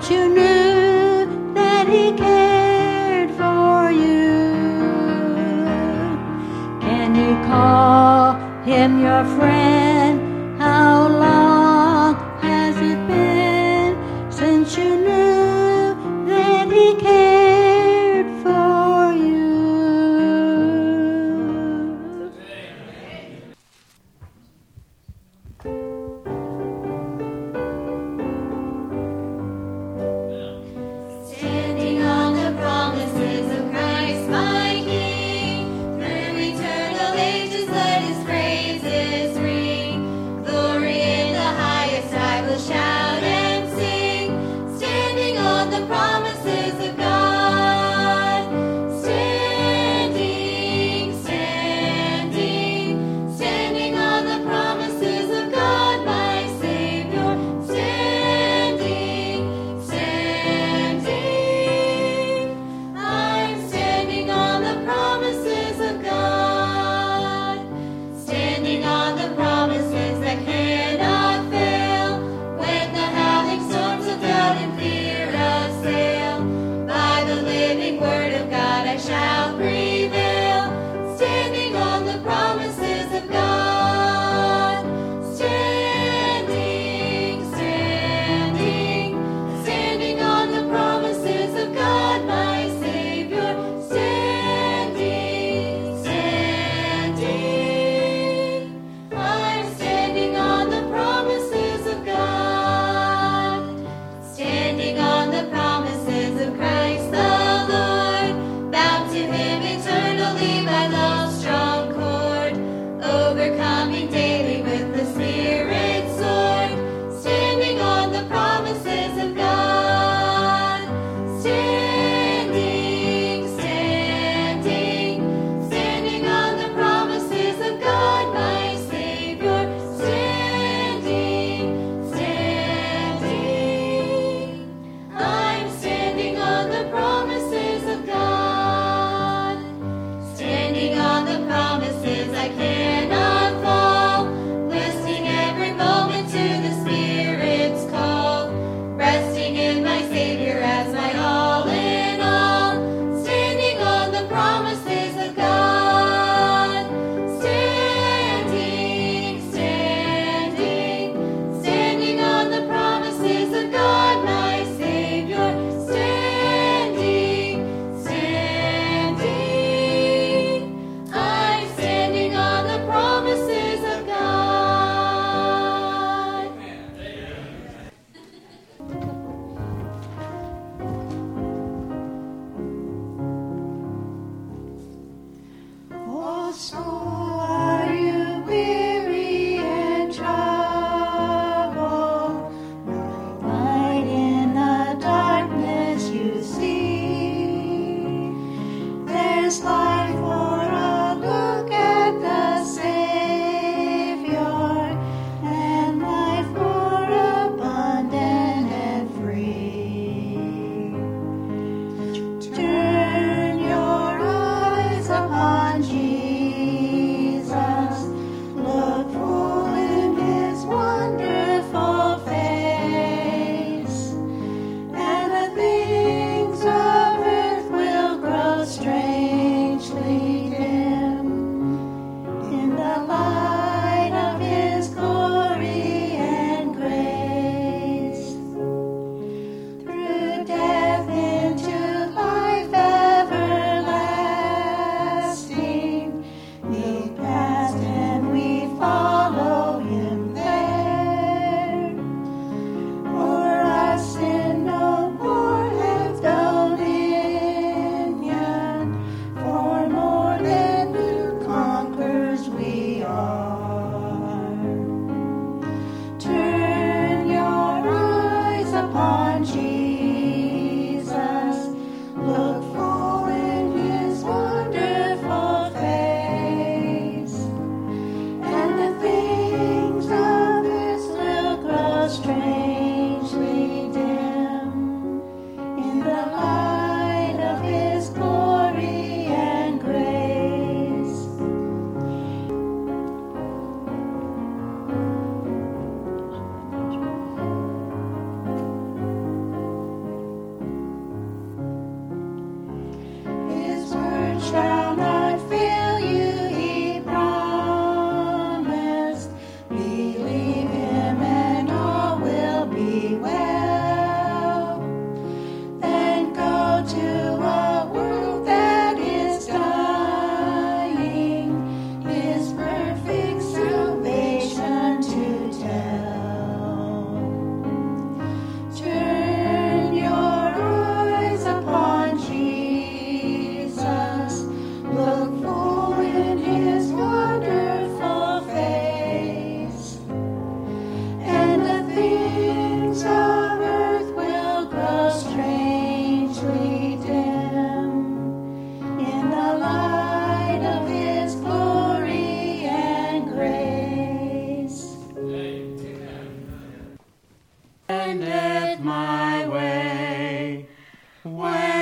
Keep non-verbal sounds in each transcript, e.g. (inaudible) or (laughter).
Don't you knew that he cared for you? Can you call him your friend?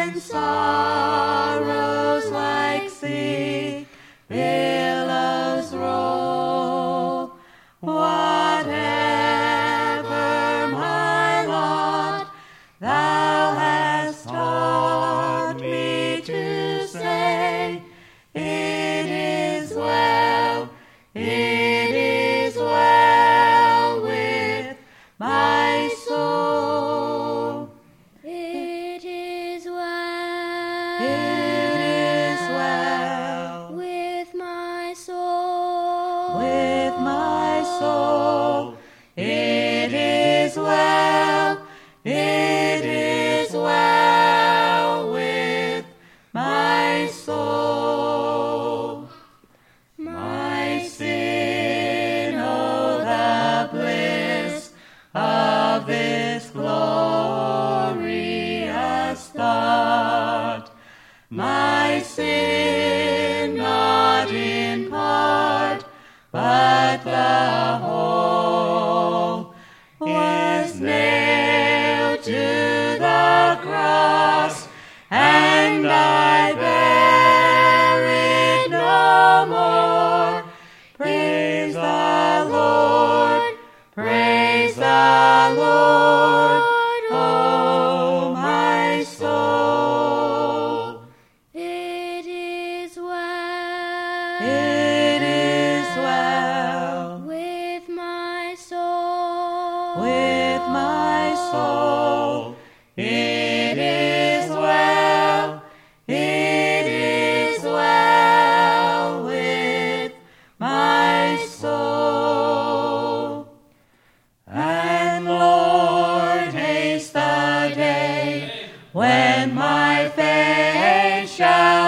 When sorrows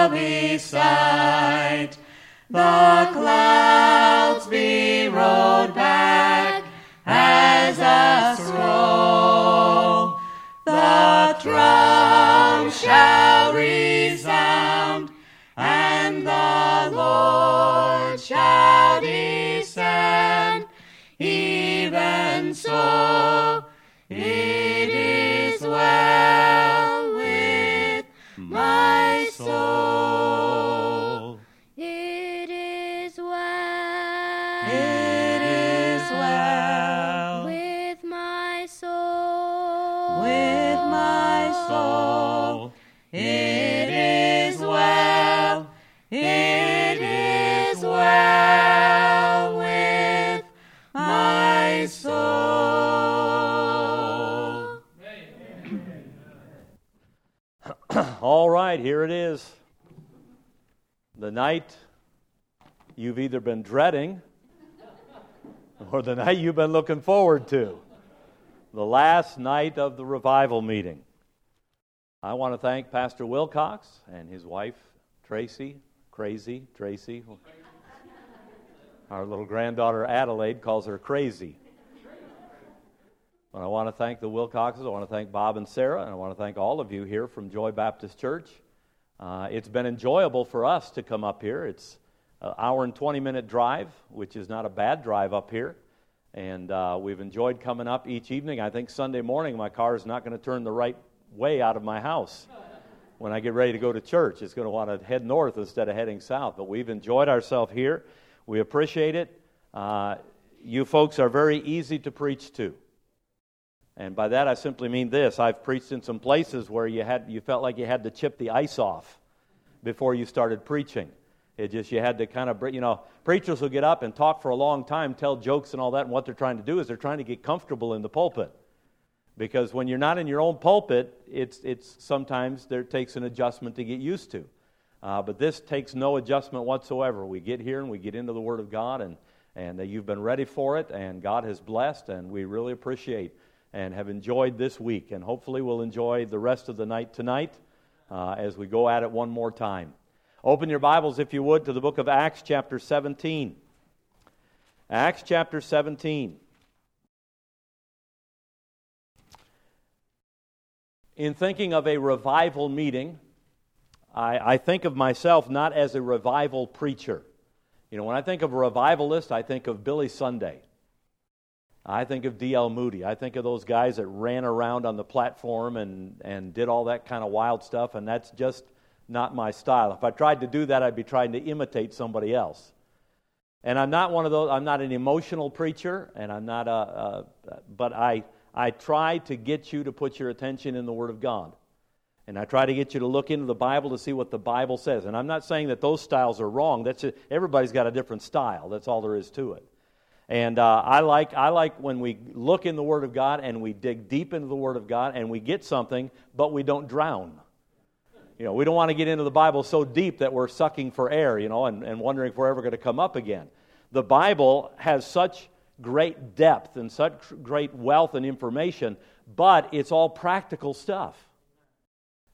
shall sight. The clouds be rolled back as a scroll. The drum shall resound, here it is. The night you've either been dreading or the night you've been looking forward to. The last night of the revival meeting. I want to thank Pastor Wilcox and his wife, Tracy, crazy Tracy. Our little granddaughter Adelaide calls her crazy. But I want to thank the Wilcoxes. I want to thank Bob and Sarah, and I want to thank all of you here from Joy Baptist Church. Uh, it's been enjoyable for us to come up here. It's an hour and 20 minute drive, which is not a bad drive up here. And uh, we've enjoyed coming up each evening. I think Sunday morning my car is not going to turn the right way out of my house when I get ready to go to church. It's going to want to head north instead of heading south. But we've enjoyed ourselves here. We appreciate it. Uh, you folks are very easy to preach to. And by that I simply mean this. I've preached in some places where you had you felt like you had to chip the ice off before you started preaching. It just you had to kind of you know, preachers will get up and talk for a long time, tell jokes and all that, and what they're trying to do is they're trying to get comfortable in the pulpit. Because when you're not in your own pulpit, it's it's sometimes there takes an adjustment to get used to. Uh, but this takes no adjustment whatsoever. We get here and we get into the Word of God, and, and uh, you've been ready for it, and God has blessed, and we really appreciate and have enjoyed this week. And hopefully, we'll enjoy the rest of the night tonight uh, as we go at it one more time. Open your Bibles, if you would, to the book of Acts, chapter 17. Acts, chapter 17. in thinking of a revival meeting, I, I, think of myself not as a revival preacher. You know, when I think of a revivalist, I think of Billy Sunday. I think of D.L. Moody. I think of those guys that ran around on the platform and, and did all that kind of wild stuff, and that's just not my style. If I tried to do that, I'd be trying to imitate somebody else. And I'm not one of those, I'm not an emotional preacher, and I'm not a, a but I, I try to get you to put your attention in the Word of God. And I try to get you to look into the Bible to see what the Bible says. And I'm not saying that those styles are wrong. That's just, everybody's got a different style. That's all there is to it. And uh, I, like, I like when we look in the Word of God and we dig deep into the Word of God and we get something, but we don't drown. You know, we don't want to get into the Bible so deep that we're sucking for air, you know, and, and wondering if we're ever going to come up again. The Bible has such great depth and such great wealth and information, but it's all practical stuff.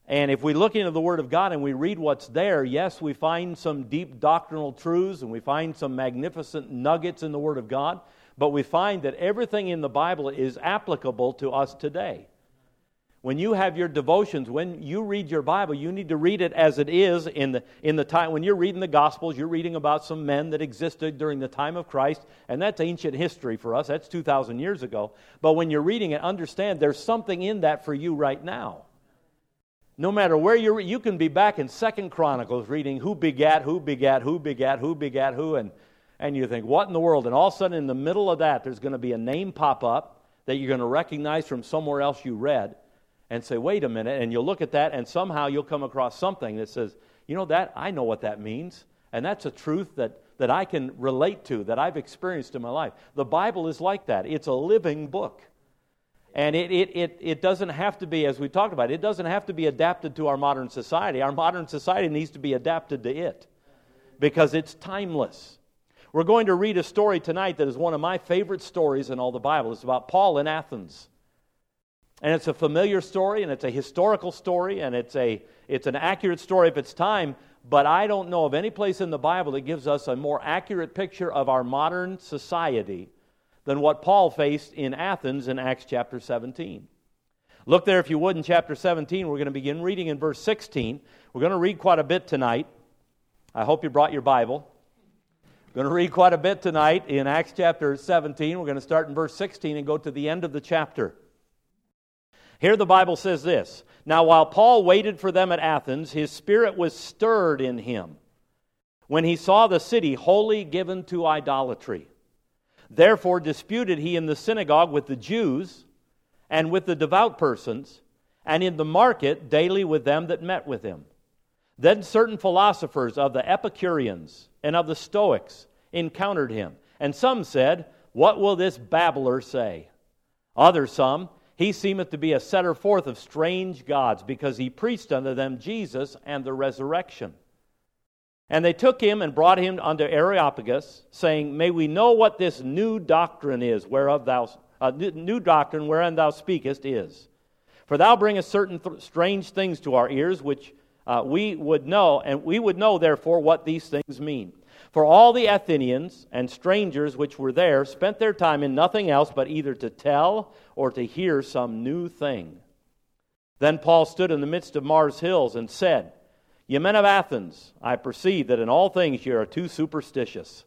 And if we look into the Word of God and we read what's there, yes, we find some deep doctrinal truths and we find some magnificent nuggets in the Word of God, but we find that everything in the Bible is applicable to us today. When you have your devotions, when you read your Bible, you need to read it as it is in the, in the time. When you're reading the Gospels, you're reading about some men that existed during the time of Christ, and that's ancient history for us. That's 2,000 years ago. But when you're reading it, understand there's something in that for you right now. No matter where you're, you can be back in Second Chronicles reading who begat, who begat, who begat, who begat, who, and, and you think, what in the world? And all of a sudden, in the middle of that, there's going to be a name pop up that you're going to recognize from somewhere else you read and say, wait a minute, and you'll look at that, and somehow you'll come across something that says, you know, that, I know what that means. And that's a truth that, that I can relate to, that I've experienced in my life. The Bible is like that, it's a living book. And it, it, it, it doesn't have to be, as we talked about, it doesn't have to be adapted to our modern society. Our modern society needs to be adapted to it because it's timeless. We're going to read a story tonight that is one of my favorite stories in all the Bible. It's about Paul in Athens. And it's a familiar story, and it's a historical story, and it's, a, it's an accurate story of its time, but I don't know of any place in the Bible that gives us a more accurate picture of our modern society than what Paul faced in Athens in Acts chapter 17. Look there, if you would, in chapter 17. We're going to begin reading in verse 16. We're going to read quite a bit tonight. I hope you brought your Bible. We're going to read quite a bit tonight in Acts chapter 17. We're going to start in verse 16 and go to the end of the chapter. Here the Bible says this Now, while Paul waited for them at Athens, his spirit was stirred in him when he saw the city wholly given to idolatry. Therefore disputed he in the synagogue with the Jews and with the devout persons, and in the market daily with them that met with him. Then certain philosophers of the Epicureans and of the Stoics encountered him, and some said, What will this babbler say? Others some, He seemeth to be a setter forth of strange gods, because he preached unto them Jesus and the resurrection. And they took him and brought him unto Areopagus, saying, May we know what this new doctrine is, whereof thou uh, new doctrine wherein thou speakest is. For thou bringest certain th- strange things to our ears, which uh, we would know, and we would know therefore what these things mean. For all the Athenians and strangers which were there spent their time in nothing else but either to tell or to hear some new thing. Then Paul stood in the midst of Mars Hills and said, Ye men of Athens, I perceive that in all things ye are too superstitious.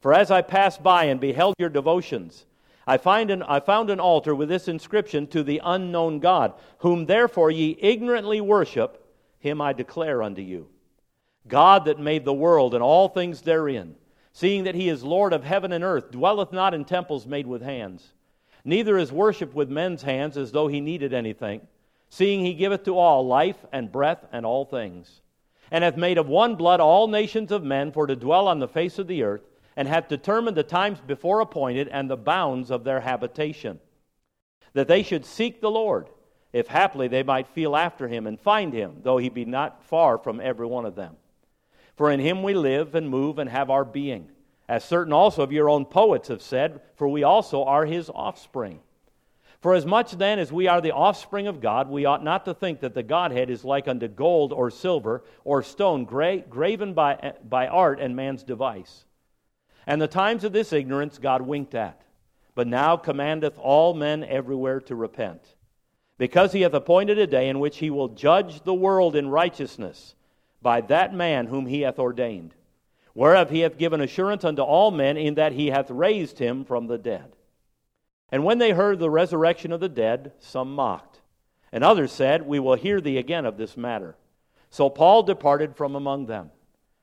For as I passed by and beheld your devotions, I, find an, I found an altar with this inscription to the unknown God, whom therefore ye ignorantly worship, him I declare unto you. God that made the world and all things therein, seeing that he is Lord of heaven and earth, dwelleth not in temples made with hands, neither is worshipped with men's hands as though he needed anything seeing he giveth to all life and breath and all things, and hath made of one blood all nations of men for to dwell on the face of the earth, and hath determined the times before appointed and the bounds of their habitation, that they should seek the Lord, if haply they might feel after him and find him, though he be not far from every one of them. For in him we live and move and have our being, as certain also of your own poets have said, for we also are his offspring. For as much then as we are the offspring of God, we ought not to think that the Godhead is like unto gold or silver or stone gra- graven by, by art and man's device. And the times of this ignorance God winked at, but now commandeth all men everywhere to repent. because he hath appointed a day in which he will judge the world in righteousness by that man whom he hath ordained, whereof he hath given assurance unto all men in that he hath raised him from the dead. And when they heard the resurrection of the dead, some mocked. And others said, We will hear thee again of this matter. So Paul departed from among them.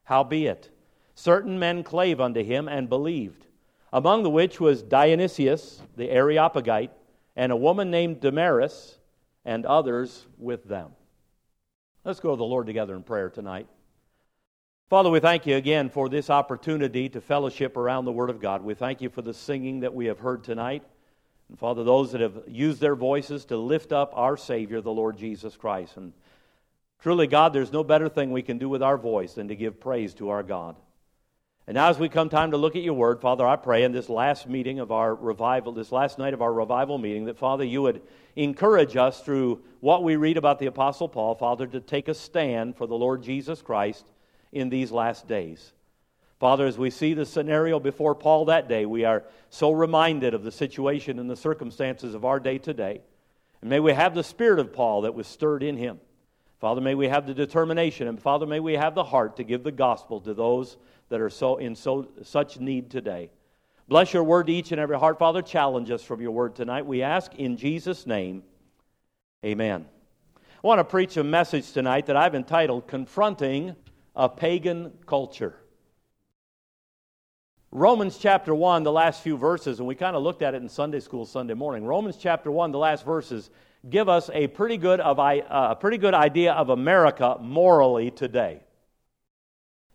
Howbeit, certain men clave unto him and believed, among the which was Dionysius the Areopagite, and a woman named Damaris, and others with them. Let's go to the Lord together in prayer tonight. Father, we thank you again for this opportunity to fellowship around the Word of God. We thank you for the singing that we have heard tonight. And Father, those that have used their voices to lift up our Savior, the Lord Jesus Christ. And truly, God, there's no better thing we can do with our voice than to give praise to our God. And now, as we come time to look at your word, Father, I pray in this last meeting of our revival, this last night of our revival meeting, that, Father, you would encourage us through what we read about the Apostle Paul, Father, to take a stand for the Lord Jesus Christ in these last days. Father, as we see the scenario before Paul that day, we are so reminded of the situation and the circumstances of our day today. And may we have the spirit of Paul that was stirred in him. Father, may we have the determination, and Father, may we have the heart to give the gospel to those that are so in so such need today. Bless your word to each and every heart, Father. Challenge us from your word tonight. We ask in Jesus' name. Amen. I want to preach a message tonight that I've entitled Confronting a Pagan Culture. Romans chapter 1, the last few verses, and we kind of looked at it in Sunday school Sunday morning. Romans chapter 1, the last verses, give us a pretty good, of, uh, a pretty good idea of America morally today.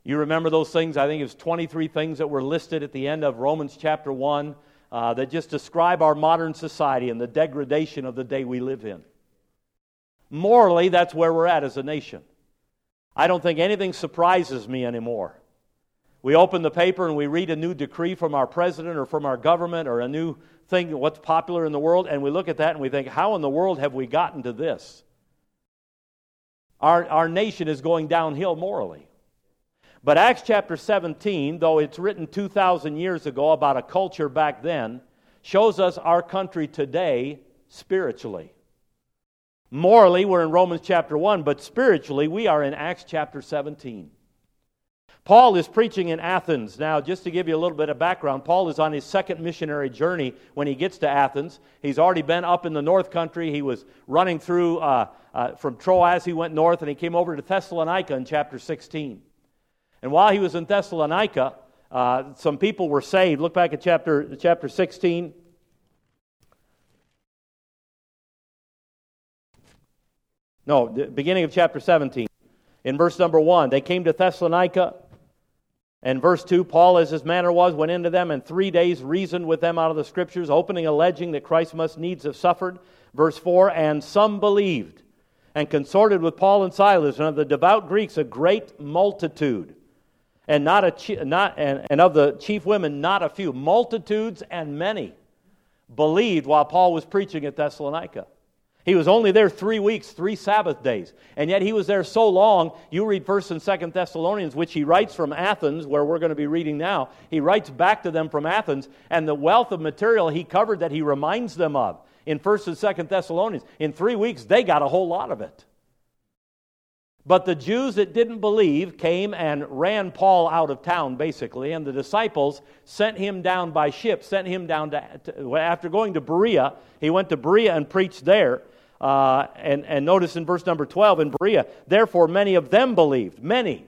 You remember those things? I think it was 23 things that were listed at the end of Romans chapter 1 uh, that just describe our modern society and the degradation of the day we live in. Morally, that's where we're at as a nation. I don't think anything surprises me anymore. We open the paper and we read a new decree from our president or from our government or a new thing, what's popular in the world, and we look at that and we think, how in the world have we gotten to this? Our, our nation is going downhill morally. But Acts chapter 17, though it's written 2,000 years ago about a culture back then, shows us our country today spiritually. Morally, we're in Romans chapter 1, but spiritually, we are in Acts chapter 17. Paul is preaching in Athens. Now, just to give you a little bit of background, Paul is on his second missionary journey when he gets to Athens. He's already been up in the north country. He was running through uh, uh, from Troas, he went north, and he came over to Thessalonica in chapter 16. And while he was in Thessalonica, uh, some people were saved. Look back at chapter, chapter 16. No, the beginning of chapter 17. In verse number 1, they came to Thessalonica. And verse 2, Paul, as his manner was, went into them and three days reasoned with them out of the scriptures, opening, alleging that Christ must needs have suffered. Verse 4, and some believed and consorted with Paul and Silas, and of the devout Greeks a great multitude and not a not and, and of the chief women not a few multitudes and many believed while paul was preaching at thessalonica he was only there three weeks three sabbath days. And yet he was there so long you read first and second thessalonians which he writes from athens where we're going to be reading now. He writes back to them from athens and the wealth of material he covered that he reminds them of in first and second thessalonians in three weeks they got a whole lot of it but the Jews that didn't believe came and ran Paul out of town, basically, and the disciples sent him down by ship, sent him down to, to after going to Berea, he went to Berea and preached there. Uh, and, and notice in verse number 12 in Berea, therefore many of them believed, many.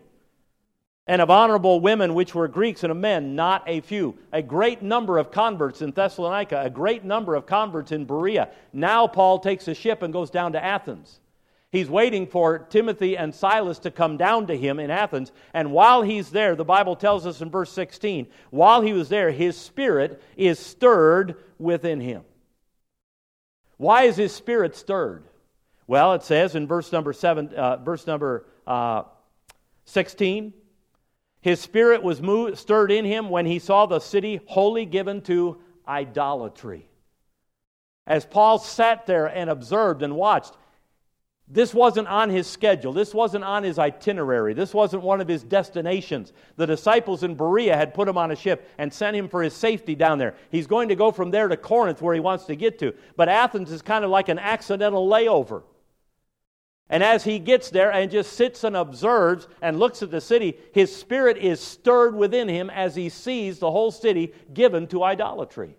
And of honorable women which were Greeks and of men, not a few. A great number of converts in Thessalonica, a great number of converts in Berea. Now Paul takes a ship and goes down to Athens. He's waiting for Timothy and Silas to come down to him in Athens. And while he's there, the Bible tells us in verse 16, while he was there, his spirit is stirred within him. Why is his spirit stirred? Well, it says in verse number seven, uh, verse number uh, 16, his spirit was moved, stirred in him when he saw the city wholly given to idolatry. As Paul sat there and observed and watched, This wasn't on his schedule. This wasn't on his itinerary. This wasn't one of his destinations. The disciples in Berea had put him on a ship and sent him for his safety down there. He's going to go from there to Corinth, where he wants to get to. But Athens is kind of like an accidental layover. And as he gets there and just sits and observes and looks at the city, his spirit is stirred within him as he sees the whole city given to idolatry.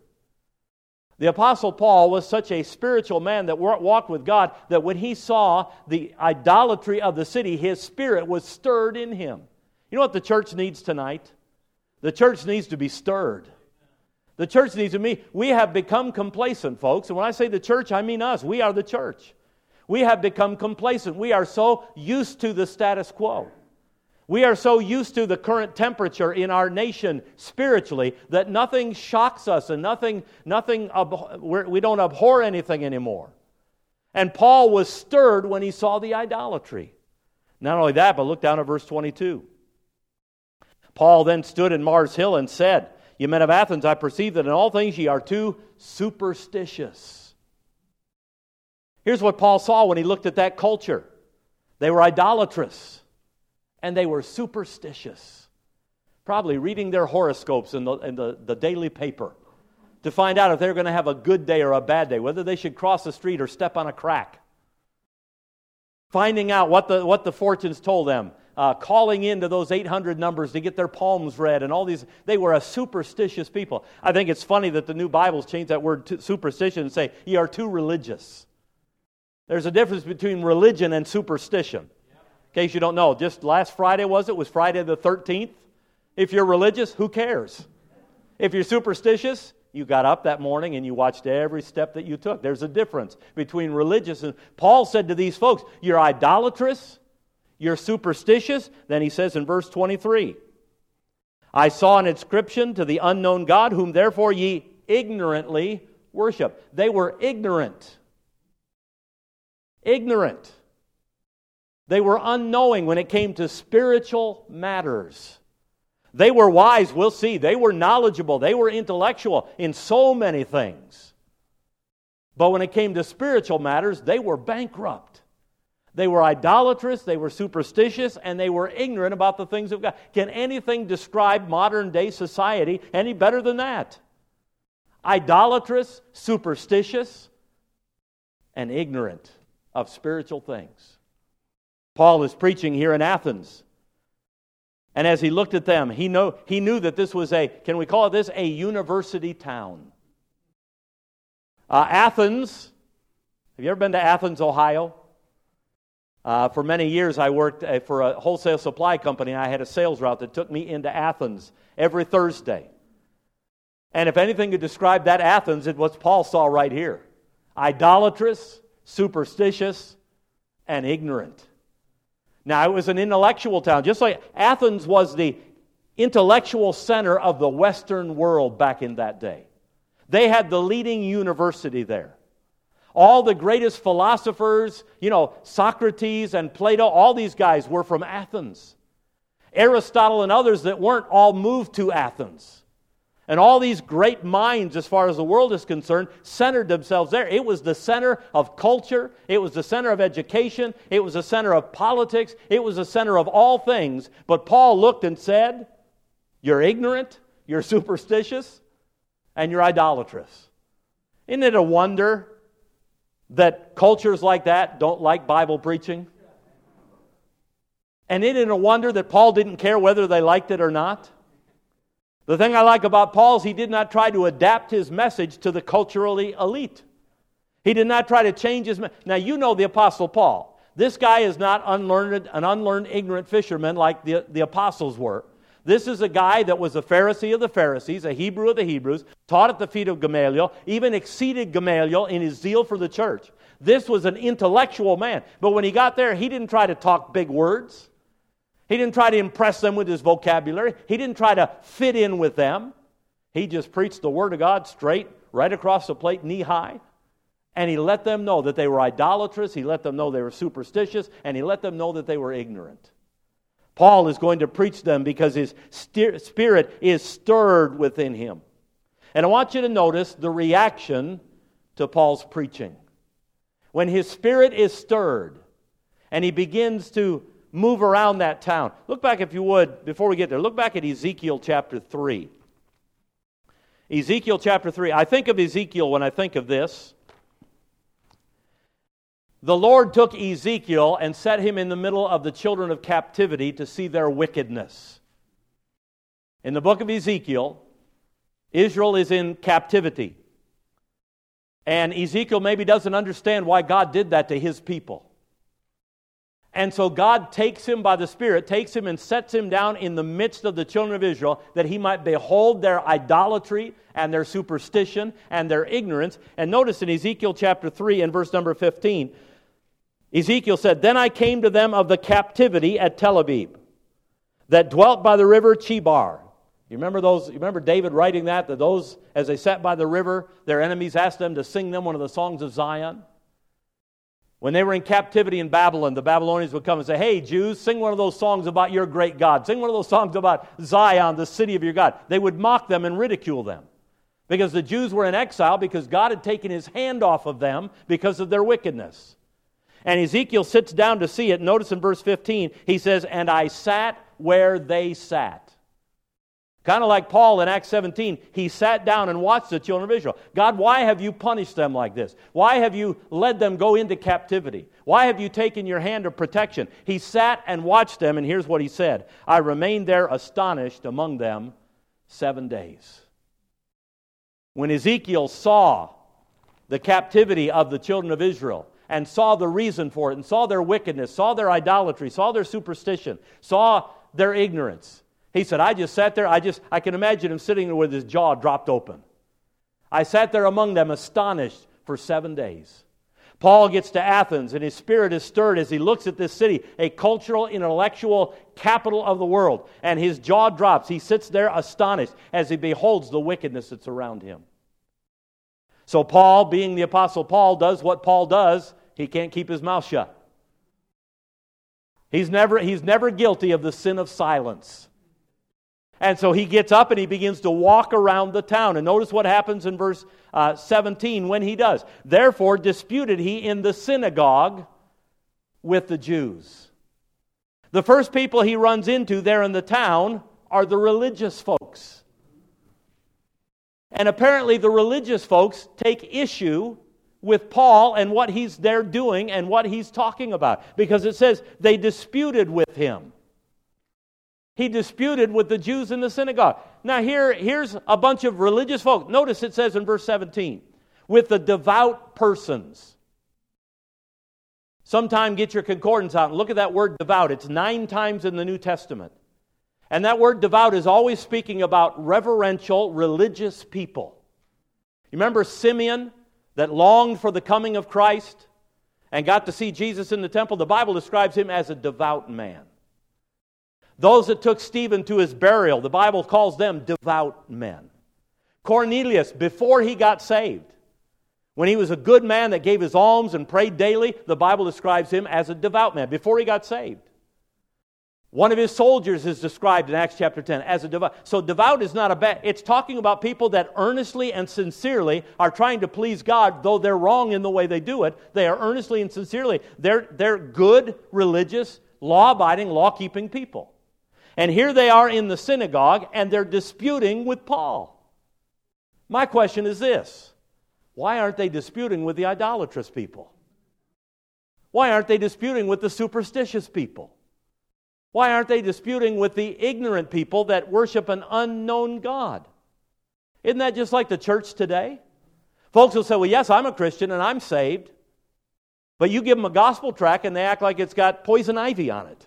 The Apostle Paul was such a spiritual man that walked with God that when he saw the idolatry of the city, his spirit was stirred in him. You know what the church needs tonight? The church needs to be stirred. The church needs to be. We have become complacent, folks. And when I say the church, I mean us. We are the church. We have become complacent. We are so used to the status quo. We are so used to the current temperature in our nation spiritually that nothing shocks us and nothing, nothing we don't abhor anything anymore. And Paul was stirred when he saw the idolatry. Not only that, but look down at verse 22. Paul then stood in Mars Hill and said, You men of Athens, I perceive that in all things ye are too superstitious. Here's what Paul saw when he looked at that culture they were idolatrous and they were superstitious. Probably reading their horoscopes in the, in the, the daily paper to find out if they're going to have a good day or a bad day, whether they should cross the street or step on a crack. Finding out what the, what the fortunes told them, uh, calling into those 800 numbers to get their palms read, and all these. They were a superstitious people. I think it's funny that the new Bibles change that word superstition and say, You are too religious. There's a difference between religion and superstition. In case you don't know, just last Friday was it? Was Friday the 13th? If you're religious, who cares? If you're superstitious, you got up that morning and you watched every step that you took. There's a difference between religious and Paul said to these folks, You're idolatrous, you're superstitious. Then he says in verse 23, I saw an inscription to the unknown God, whom therefore ye ignorantly worship. They were ignorant. Ignorant. They were unknowing when it came to spiritual matters. They were wise, we'll see. They were knowledgeable. They were intellectual in so many things. But when it came to spiritual matters, they were bankrupt. They were idolatrous, they were superstitious, and they were ignorant about the things of God. Can anything describe modern day society any better than that? Idolatrous, superstitious, and ignorant of spiritual things. Paul is preaching here in Athens. And as he looked at them, he, know, he knew that this was a, can we call this, a university town. Uh, Athens, have you ever been to Athens, Ohio? Uh, for many years, I worked uh, for a wholesale supply company, and I had a sales route that took me into Athens every Thursday. And if anything could describe that Athens, it was Paul saw right here idolatrous, superstitious, and ignorant. Now, it was an intellectual town, just like Athens was the intellectual center of the Western world back in that day. They had the leading university there. All the greatest philosophers, you know, Socrates and Plato, all these guys were from Athens. Aristotle and others that weren't all moved to Athens. And all these great minds, as far as the world is concerned, centered themselves there. It was the center of culture, it was the center of education, it was the center of politics, it was the center of all things. But Paul looked and said, You're ignorant, you're (laughs) superstitious, and you're idolatrous. Isn't it a wonder that cultures like that don't like Bible preaching? And isn't it a wonder that Paul didn't care whether they liked it or not? The thing I like about Paul is he did not try to adapt his message to the culturally elite. He did not try to change his. Me- now, you know the Apostle Paul. This guy is not unlearned, an unlearned, ignorant fisherman like the, the apostles were. This is a guy that was a Pharisee of the Pharisees, a Hebrew of the Hebrews, taught at the feet of Gamaliel, even exceeded Gamaliel in his zeal for the church. This was an intellectual man. But when he got there, he didn't try to talk big words. He didn't try to impress them with his vocabulary. He didn't try to fit in with them. He just preached the Word of God straight, right across the plate, knee high. And he let them know that they were idolatrous. He let them know they were superstitious. And he let them know that they were ignorant. Paul is going to preach them because his spirit is stirred within him. And I want you to notice the reaction to Paul's preaching. When his spirit is stirred, and he begins to move around that town. Look back, if you would, before we get there, look back at Ezekiel chapter 3. Ezekiel chapter 3. I think of Ezekiel when I think of this. The Lord took Ezekiel and set him in the middle of the children of captivity to see their wickedness. In the book of Ezekiel, Israel is in captivity. And Ezekiel maybe doesn't understand why God did that to his people. And so God takes him by the Spirit, takes him and sets him down in the midst of the children of Israel that he might behold their idolatry and their superstition and their ignorance. And notice in Ezekiel chapter 3 and verse number 15, Ezekiel said, Then I came to them of the captivity at Tel Abib, that dwelt by the river Chebar. You remember those? You remember David writing that? That those, as they sat by the river, their enemies asked them to sing them one of the songs of Zion. When they were in captivity in Babylon, the Babylonians would come and say, Hey, Jews, sing one of those songs about your great God. Sing one of those songs about Zion, the city of your God. They would mock them and ridicule them because the Jews were in exile because God had taken his hand off of them because of their wickedness. And Ezekiel sits down to see it. Notice in verse 15, he says, And I sat where they sat. Kind of like Paul in Acts 17, he sat down and watched the children of Israel. God, why have you punished them like this? Why have you led them go into captivity? Why have you taken your hand of protection? He sat and watched them, and here's what he said I remained there astonished among them seven days. When Ezekiel saw the captivity of the children of Israel, and saw the reason for it, and saw their wickedness, saw their idolatry, saw their superstition, saw their ignorance, he said, I just sat there, I just, I can imagine him sitting there with his jaw dropped open. I sat there among them astonished for seven days. Paul gets to Athens and his spirit is stirred as he looks at this city, a cultural, intellectual capital of the world, and his jaw drops. He sits there astonished as he beholds the wickedness that's around him. So, Paul, being the Apostle Paul, does what Paul does. He can't keep his mouth shut. He's never, he's never guilty of the sin of silence. And so he gets up and he begins to walk around the town. And notice what happens in verse uh, 17 when he does. Therefore, disputed he in the synagogue with the Jews. The first people he runs into there in the town are the religious folks. And apparently, the religious folks take issue with Paul and what he's there doing and what he's talking about because it says they disputed with him. He disputed with the Jews in the synagogue. Now, here, here's a bunch of religious folk. Notice it says in verse 17, with the devout persons. Sometime get your concordance out and look at that word devout. It's nine times in the New Testament. And that word devout is always speaking about reverential, religious people. You remember Simeon that longed for the coming of Christ and got to see Jesus in the temple? The Bible describes him as a devout man. Those that took Stephen to his burial, the Bible calls them devout men. Cornelius, before he got saved, when he was a good man that gave his alms and prayed daily, the Bible describes him as a devout man before he got saved. One of his soldiers is described in Acts chapter 10 as a devout. So, devout is not a bad, it's talking about people that earnestly and sincerely are trying to please God, though they're wrong in the way they do it. They are earnestly and sincerely, they're, they're good, religious, law abiding, law keeping people. And here they are in the synagogue and they're disputing with Paul. My question is this why aren't they disputing with the idolatrous people? Why aren't they disputing with the superstitious people? Why aren't they disputing with the ignorant people that worship an unknown God? Isn't that just like the church today? Folks will say, Well, yes, I'm a Christian and I'm saved. But you give them a gospel track and they act like it's got poison ivy on it.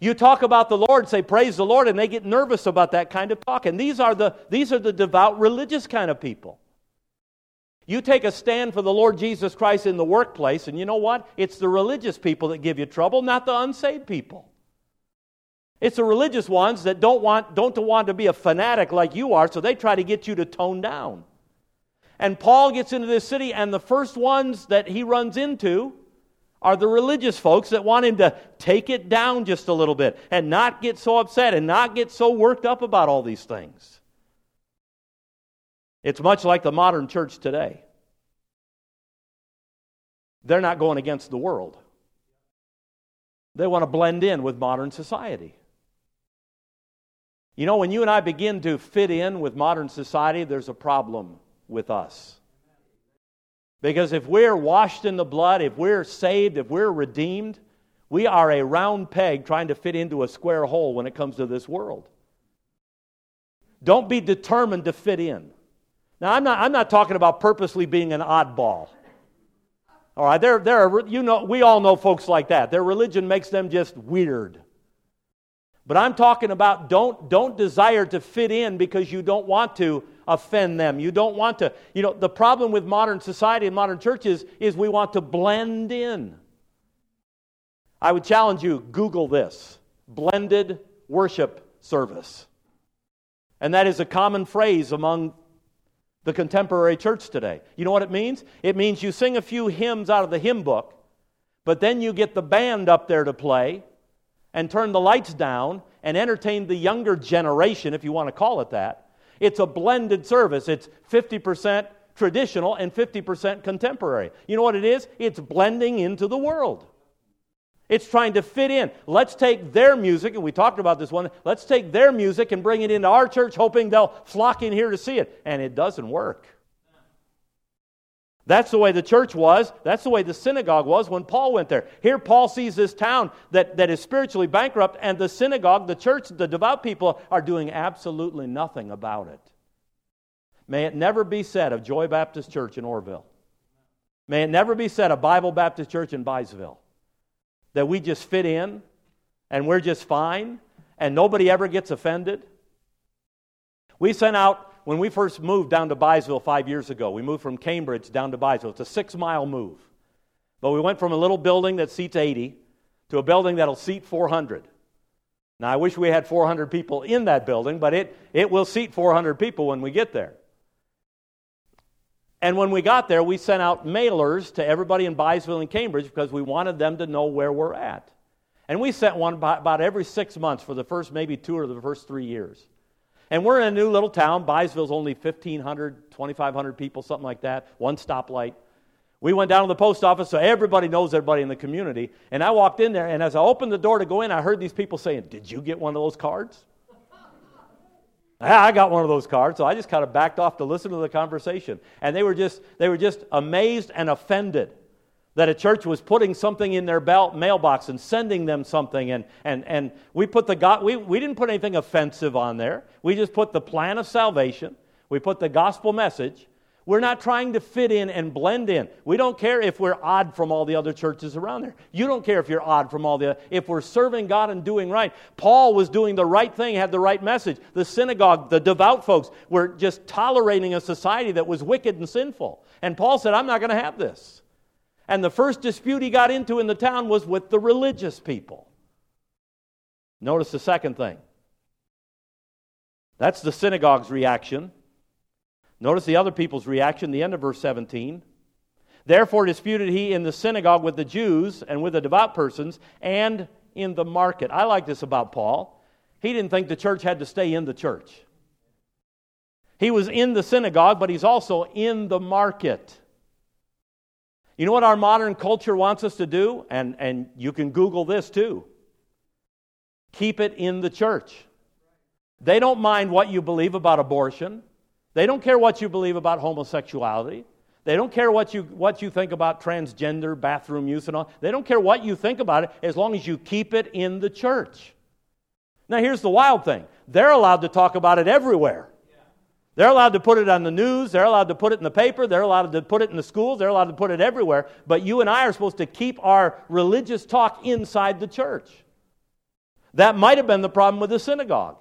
You talk about the Lord, say praise the Lord, and they get nervous about that kind of talk. And these are the, these are the devout religious kind of people. You take a stand for the Lord Jesus Christ in the workplace, and you know what? It's the religious people that give you trouble, not the unsaved people. It's the religious ones that don't want, don't want to be a fanatic like you are, so they try to get you to tone down. And Paul gets into this city, and the first ones that he runs into are the religious folks that want him to take it down just a little bit and not get so upset and not get so worked up about all these things. It's much like the modern church today. They're not going against the world, They want to blend in with modern society. You know, when you and I begin to fit in with modern society, there's a problem with us. Because if we're washed in the blood, if we're saved, if we're redeemed, we are a round peg trying to fit into a square hole when it comes to this world. Don't be determined to fit in. Now, I'm not, I'm not talking about purposely being an oddball. All right, there, there are, you know, we all know folks like that. Their religion makes them just weird. But I'm talking about don't, don't desire to fit in because you don't want to offend them. You don't want to, you know, the problem with modern society and modern churches is we want to blend in. I would challenge you Google this blended worship service. And that is a common phrase among the contemporary church today. You know what it means? It means you sing a few hymns out of the hymn book, but then you get the band up there to play and turn the lights down and entertain the younger generation, if you want to call it that. It's a blended service. It's 50% traditional and 50% contemporary. You know what it is? It's blending into the world. It's trying to fit in. Let's take their music, and we talked about this one. Let's take their music and bring it into our church, hoping they'll flock in here to see it. And it doesn't work. That's the way the church was. That's the way the synagogue was when Paul went there. Here, Paul sees this town that, that is spiritually bankrupt, and the synagogue, the church, the devout people are doing absolutely nothing about it. May it never be said of Joy Baptist Church in Orrville. May it never be said of Bible Baptist Church in Byesville that we just fit in and we're just fine and nobody ever gets offended. We sent out, when we first moved down to Byesville five years ago, we moved from Cambridge down to Byesville. It's a six mile move. But we went from a little building that seats 80 to a building that'll seat 400. Now, I wish we had 400 people in that building, but it, it will seat 400 people when we get there. And when we got there, we sent out mailers to everybody in Byesville and Cambridge because we wanted them to know where we're at. And we sent one about every six months for the first maybe two or the first three years. And we're in a new little town. Byesville's only 1,500, 2,500 people, something like that, one stoplight. We went down to the post office so everybody knows everybody in the community. And I walked in there, and as I opened the door to go in, I heard these people saying, Did you get one of those cards? (laughs) I got one of those cards, so I just kind of backed off to listen to the conversation. And they were just, they were just amazed and offended that a church was putting something in their belt mailbox and sending them something. And, and, and we, put the God, we, we didn't put anything offensive on there. We just put the plan of salvation, we put the gospel message, we're not trying to fit in and blend in. We don't care if we're odd from all the other churches around there. You don't care if you're odd from all the if we're serving God and doing right. Paul was doing the right thing, had the right message. The synagogue, the devout folks were just tolerating a society that was wicked and sinful. And Paul said, "I'm not going to have this." And the first dispute he got into in the town was with the religious people. Notice the second thing. That's the synagogue's reaction. Notice the other people's reaction, the end of verse 17. Therefore disputed he in the synagogue with the Jews and with the devout persons and in the market. I like this about Paul. He didn't think the church had to stay in the church. He was in the synagogue, but he's also in the market. You know what our modern culture wants us to do? And, and you can Google this too. Keep it in the church. They don't mind what you believe about abortion. They don't care what you believe about homosexuality. They don't care what you, what you think about transgender bathroom use and all. They don't care what you think about it as long as you keep it in the church. Now, here's the wild thing they're allowed to talk about it everywhere. They're allowed to put it on the news. They're allowed to put it in the paper. They're allowed to put it in the schools. They're allowed to put it everywhere. But you and I are supposed to keep our religious talk inside the church. That might have been the problem with the synagogue.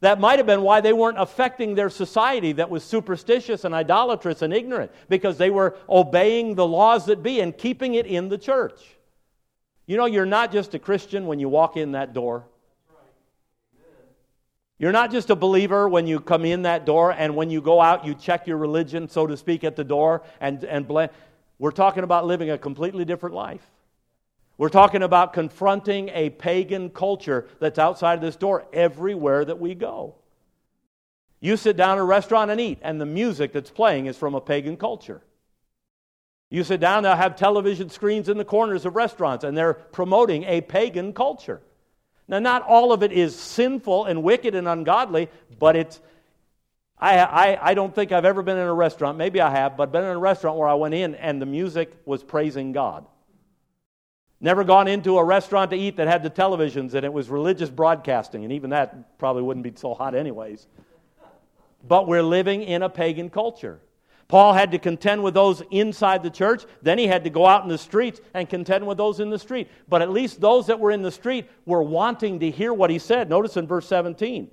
That might have been why they weren't affecting their society that was superstitious and idolatrous and ignorant, because they were obeying the laws that be and keeping it in the church. You know, you're not just a Christian when you walk in that door. You're not just a believer when you come in that door, and when you go out, you check your religion, so to speak, at the door and, and blend. We're talking about living a completely different life. We're talking about confronting a pagan culture that's outside of this door everywhere that we go. You sit down at a restaurant and eat, and the music that's playing is from a pagan culture. You sit down, they'll have television screens in the corners of restaurants, and they're promoting a pagan culture. Now, not all of it is sinful and wicked and ungodly, but it's. I, I, I don't think I've ever been in a restaurant, maybe I have, but been in a restaurant where I went in and the music was praising God. Never gone into a restaurant to eat that had the televisions and it was religious broadcasting, and even that probably wouldn't be so hot, anyways. But we're living in a pagan culture. Paul had to contend with those inside the church. Then he had to go out in the streets and contend with those in the street. But at least those that were in the street were wanting to hear what he said. Notice in verse 17.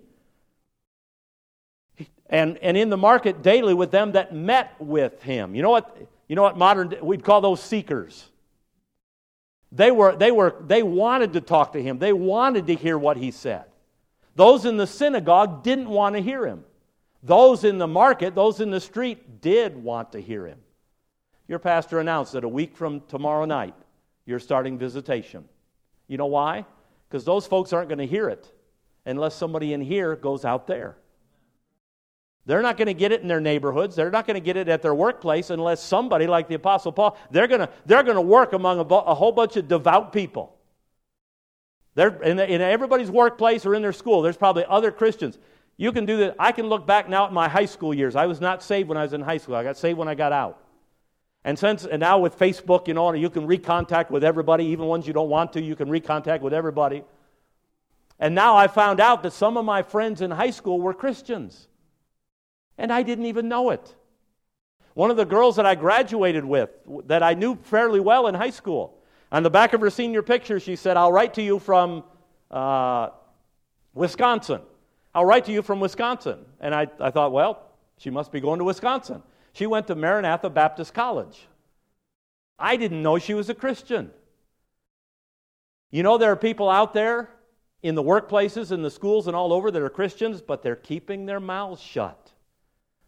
And, and in the market daily with them that met with him. You know what? You know what modern we'd call those seekers. They were they were they wanted to talk to him. They wanted to hear what he said. Those in the synagogue didn't want to hear him. Those in the market, those in the street, did want to hear him. Your pastor announced that a week from tomorrow night, you're starting visitation. You know why? Because those folks aren't going to hear it unless somebody in here goes out there. They're not going to get it in their neighborhoods. They're not going to get it at their workplace unless somebody like the Apostle Paul, they're going to, they're going to work among a, a whole bunch of devout people. They're in, in everybody's workplace or in their school, there's probably other Christians. You can do that. I can look back now at my high school years. I was not saved when I was in high school. I got saved when I got out. And since and now with Facebook, you know, you can recontact with everybody, even ones you don't want to, you can recontact with everybody. And now I found out that some of my friends in high school were Christians. And I didn't even know it. One of the girls that I graduated with, that I knew fairly well in high school, on the back of her senior picture, she said, I'll write to you from uh, Wisconsin. I'll write to you from Wisconsin. And I, I thought, well, she must be going to Wisconsin. She went to Maranatha Baptist College. I didn't know she was a Christian. You know, there are people out there in the workplaces, in the schools, and all over that are Christians, but they're keeping their mouths shut.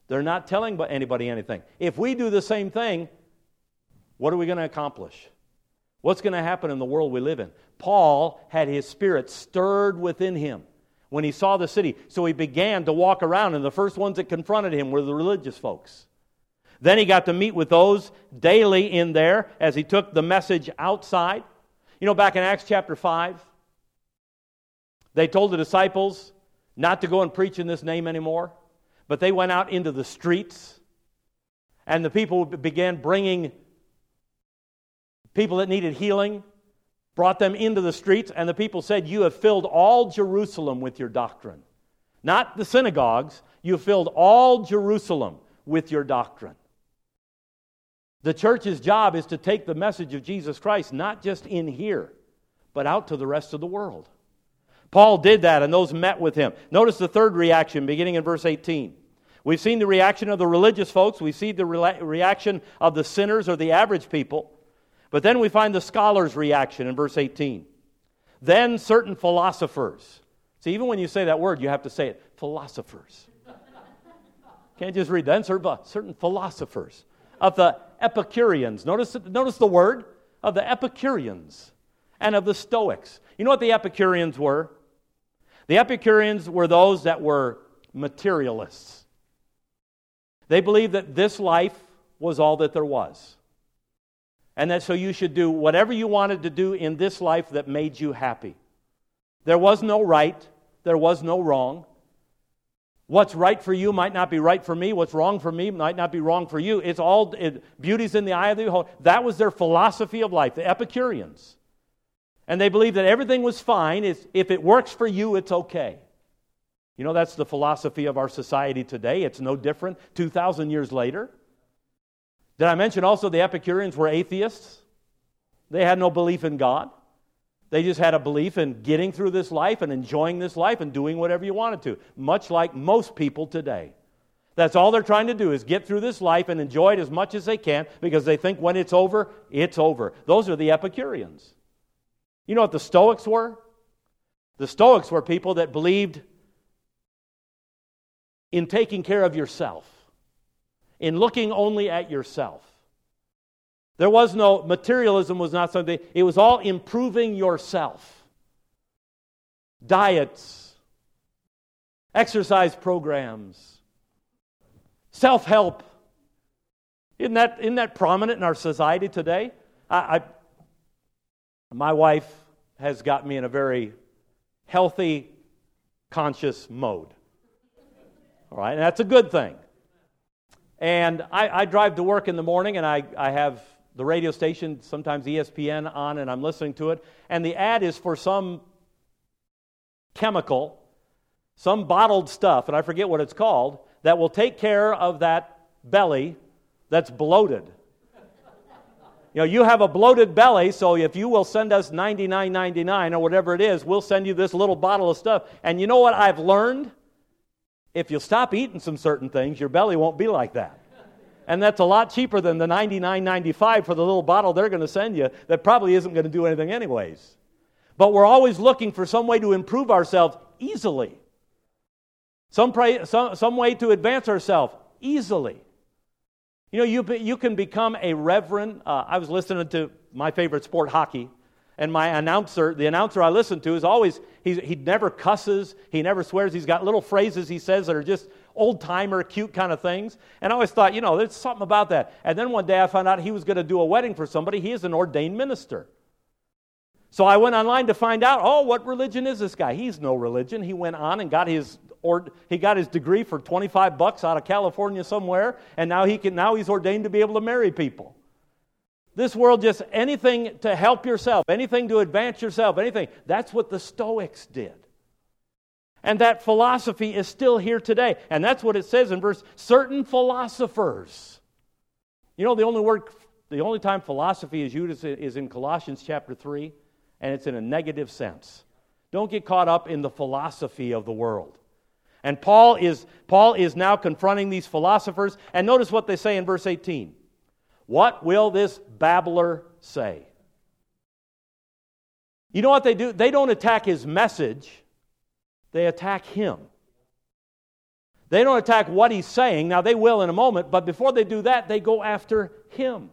They're not telling anybody anything. If we do the same thing, what are we going to accomplish? What's going to happen in the world we live in? Paul had his spirit stirred within him when he saw the city. So he began to walk around, and the first ones that confronted him were the religious folks. Then he got to meet with those daily in there as he took the message outside. You know, back in Acts chapter 5, they told the disciples not to go and preach in this name anymore, but they went out into the streets, and the people began bringing people that needed healing brought them into the streets, and the people said, You have filled all Jerusalem with your doctrine. Not the synagogues, you have filled all Jerusalem with your doctrine. The church's job is to take the message of Jesus Christ, not just in here, but out to the rest of the world. Paul did that, and those met with him. Notice the third reaction, beginning in verse 18. We've seen the reaction of the religious folks, we see the re- reaction of the sinners or the average people. But then we find the scholar's reaction in verse 18. Then certain philosophers. See, even when you say that word, you have to say it philosophers. Can't just read that. Certain philosophers of the Epicureans. Notice, notice the word of the Epicureans and of the Stoics. You know what the Epicureans were? The Epicureans were those that were materialists. They believed that this life was all that there was. And that so you should do whatever you wanted to do in this life that made you happy. There was no right, there was no wrong. What's right for you might not be right for me. What's wrong for me might not be wrong for you. It's all it, beauty's in the eye of the beholder. That was their philosophy of life, the Epicureans. And they believed that everything was fine. If, if it works for you, it's okay. You know, that's the philosophy of our society today. It's no different 2,000 years later. Did I mention also the Epicureans were atheists? They had no belief in God. They just had a belief in getting through this life and enjoying this life and doing whatever you wanted to, much like most people today. That's all they're trying to do is get through this life and enjoy it as much as they can because they think when it's over, it's over. Those are the Epicureans. You know what the Stoics were? The Stoics were people that believed in taking care of yourself in looking only at yourself. There was no, materialism was not something, it was all improving yourself. Diets, exercise programs, self help, Isn't that, isn't that prominent in our society today? I, I, my wife has got me in a very healthy, conscious mode. All right, and that's a good thing. And I, I drive to work in the morning and I, I have the radio station, sometimes ESPN, on, and I'm listening to it. And the ad is for some chemical, some bottled stuff, and I forget what it's called, that will take care of that belly that's bloated. You know, you have a bloated belly, so if you will send us $99.99 or whatever it is, we'll send you this little bottle of stuff. And you know what I've learned? If you stop eating some certain things, your belly won't be like that. And that's a lot cheaper than the $99.95 for the little bottle they're going to send you that probably isn't going to do anything, anyways. But we're always looking for some way to improve ourselves easily, some, some, some way to advance ourselves easily. You know, you, you can become a reverend. Uh, I was listening to my favorite sport, hockey, and my announcer, the announcer I listen to, is always, he, he never cusses, he never swears. He's got little phrases he says that are just old timer, cute kind of things. And I always thought, you know, there's something about that. And then one day I found out he was going to do a wedding for somebody. He is an ordained minister. So I went online to find out, oh, what religion is this guy? He's no religion. He went on and got his or he got his degree for 25 bucks out of California somewhere, and now he can now he's ordained to be able to marry people. This world just anything to help yourself, anything to advance yourself, anything. That's what the Stoics did. And that philosophy is still here today. And that's what it says in verse certain philosophers. You know, the only word, the only time philosophy is used is in Colossians chapter 3, and it's in a negative sense. Don't get caught up in the philosophy of the world. And Paul is, Paul is now confronting these philosophers. And notice what they say in verse 18 What will this babbler say? You know what they do? They don't attack his message they attack him. They don't attack what he's saying. Now, they will in a moment, but before they do that, they go after him.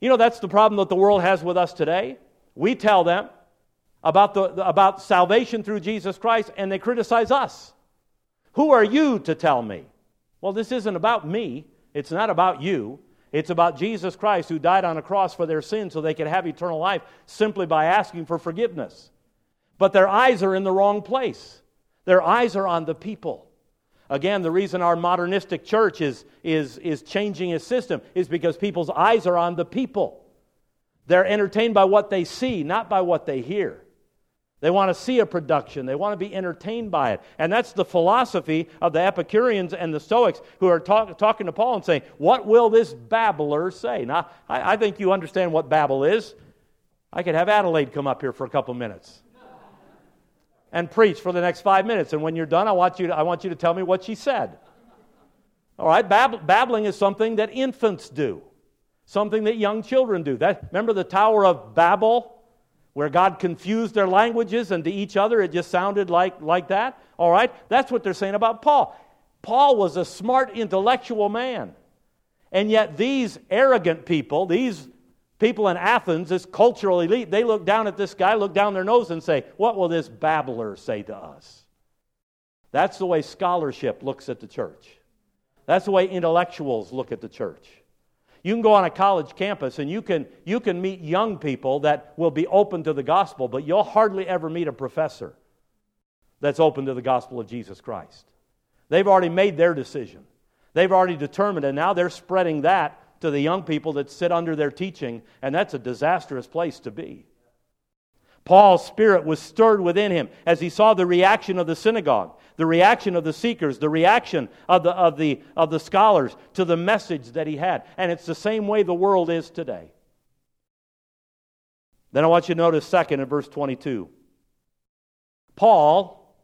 You know, that's the problem that the world has with us today. We tell them about, the, about salvation through Jesus Christ, and they criticize us. Who are you to tell me? Well, this isn't about me. It's not about you. It's about Jesus Christ who died on a cross for their sins so they could have eternal life simply by asking for forgiveness. But their eyes are in the wrong place. Their eyes are on the people. Again, the reason our modernistic church is, is, is changing its system is because people's eyes are on the people. They're entertained by what they see, not by what they hear. They want to see a production. They want to be entertained by it. And that's the philosophy of the Epicureans and the Stoics who are talk, talking to Paul and saying, What will this babbler say? Now, I, I think you understand what babble is. I could have Adelaide come up here for a couple minutes and preach for the next five minutes. And when you're done, I want you to, I want you to tell me what she said. All right, Bab- babbling is something that infants do, something that young children do. That, remember the Tower of Babel, where God confused their languages and to each other it just sounded like, like that? All right, that's what they're saying about Paul. Paul was a smart, intellectual man. And yet, these arrogant people, these people in Athens, this cultural elite, they look down at this guy, look down their nose, and say, What will this babbler say to us? That's the way scholarship looks at the church. That's the way intellectuals look at the church. You can go on a college campus and you can, you can meet young people that will be open to the gospel, but you'll hardly ever meet a professor that's open to the gospel of Jesus Christ. They've already made their decision. They've already determined, and now they're spreading that to the young people that sit under their teaching, and that's a disastrous place to be. Paul's spirit was stirred within him as he saw the reaction of the synagogue, the reaction of the seekers, the reaction of the, of the, of the scholars to the message that he had. And it's the same way the world is today. Then I want you to notice, second, in verse 22. Paul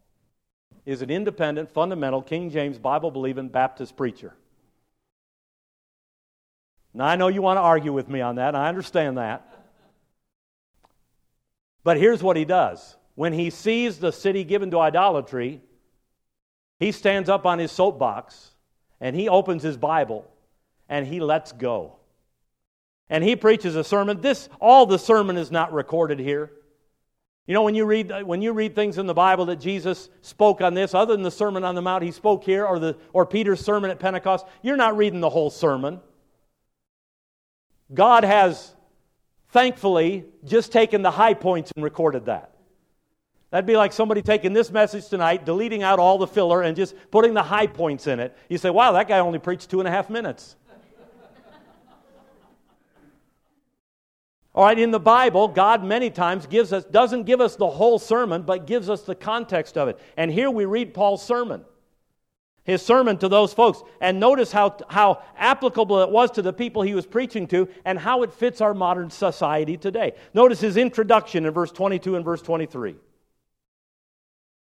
is an independent, fundamental, King James, Bible believing Baptist preacher. Now, I know you want to argue with me on that, and I understand that. But here's what he does when he sees the city given to idolatry, he stands up on his soapbox and he opens his Bible and he lets go. And he preaches a sermon. This all the sermon is not recorded here. You know, when you read, when you read things in the Bible that Jesus spoke on this, other than the Sermon on the Mount he spoke here or, the, or Peter's sermon at Pentecost, you're not reading the whole sermon. God has, thankfully, just taken the high points and recorded that. That'd be like somebody taking this message tonight, deleting out all the filler, and just putting the high points in it. You say, wow, that guy only preached two and a half minutes. All right, in the Bible, God many times gives us, doesn't give us the whole sermon, but gives us the context of it. And here we read Paul's sermon, his sermon to those folks. And notice how, how applicable it was to the people he was preaching to and how it fits our modern society today. Notice his introduction in verse 22 and verse 23.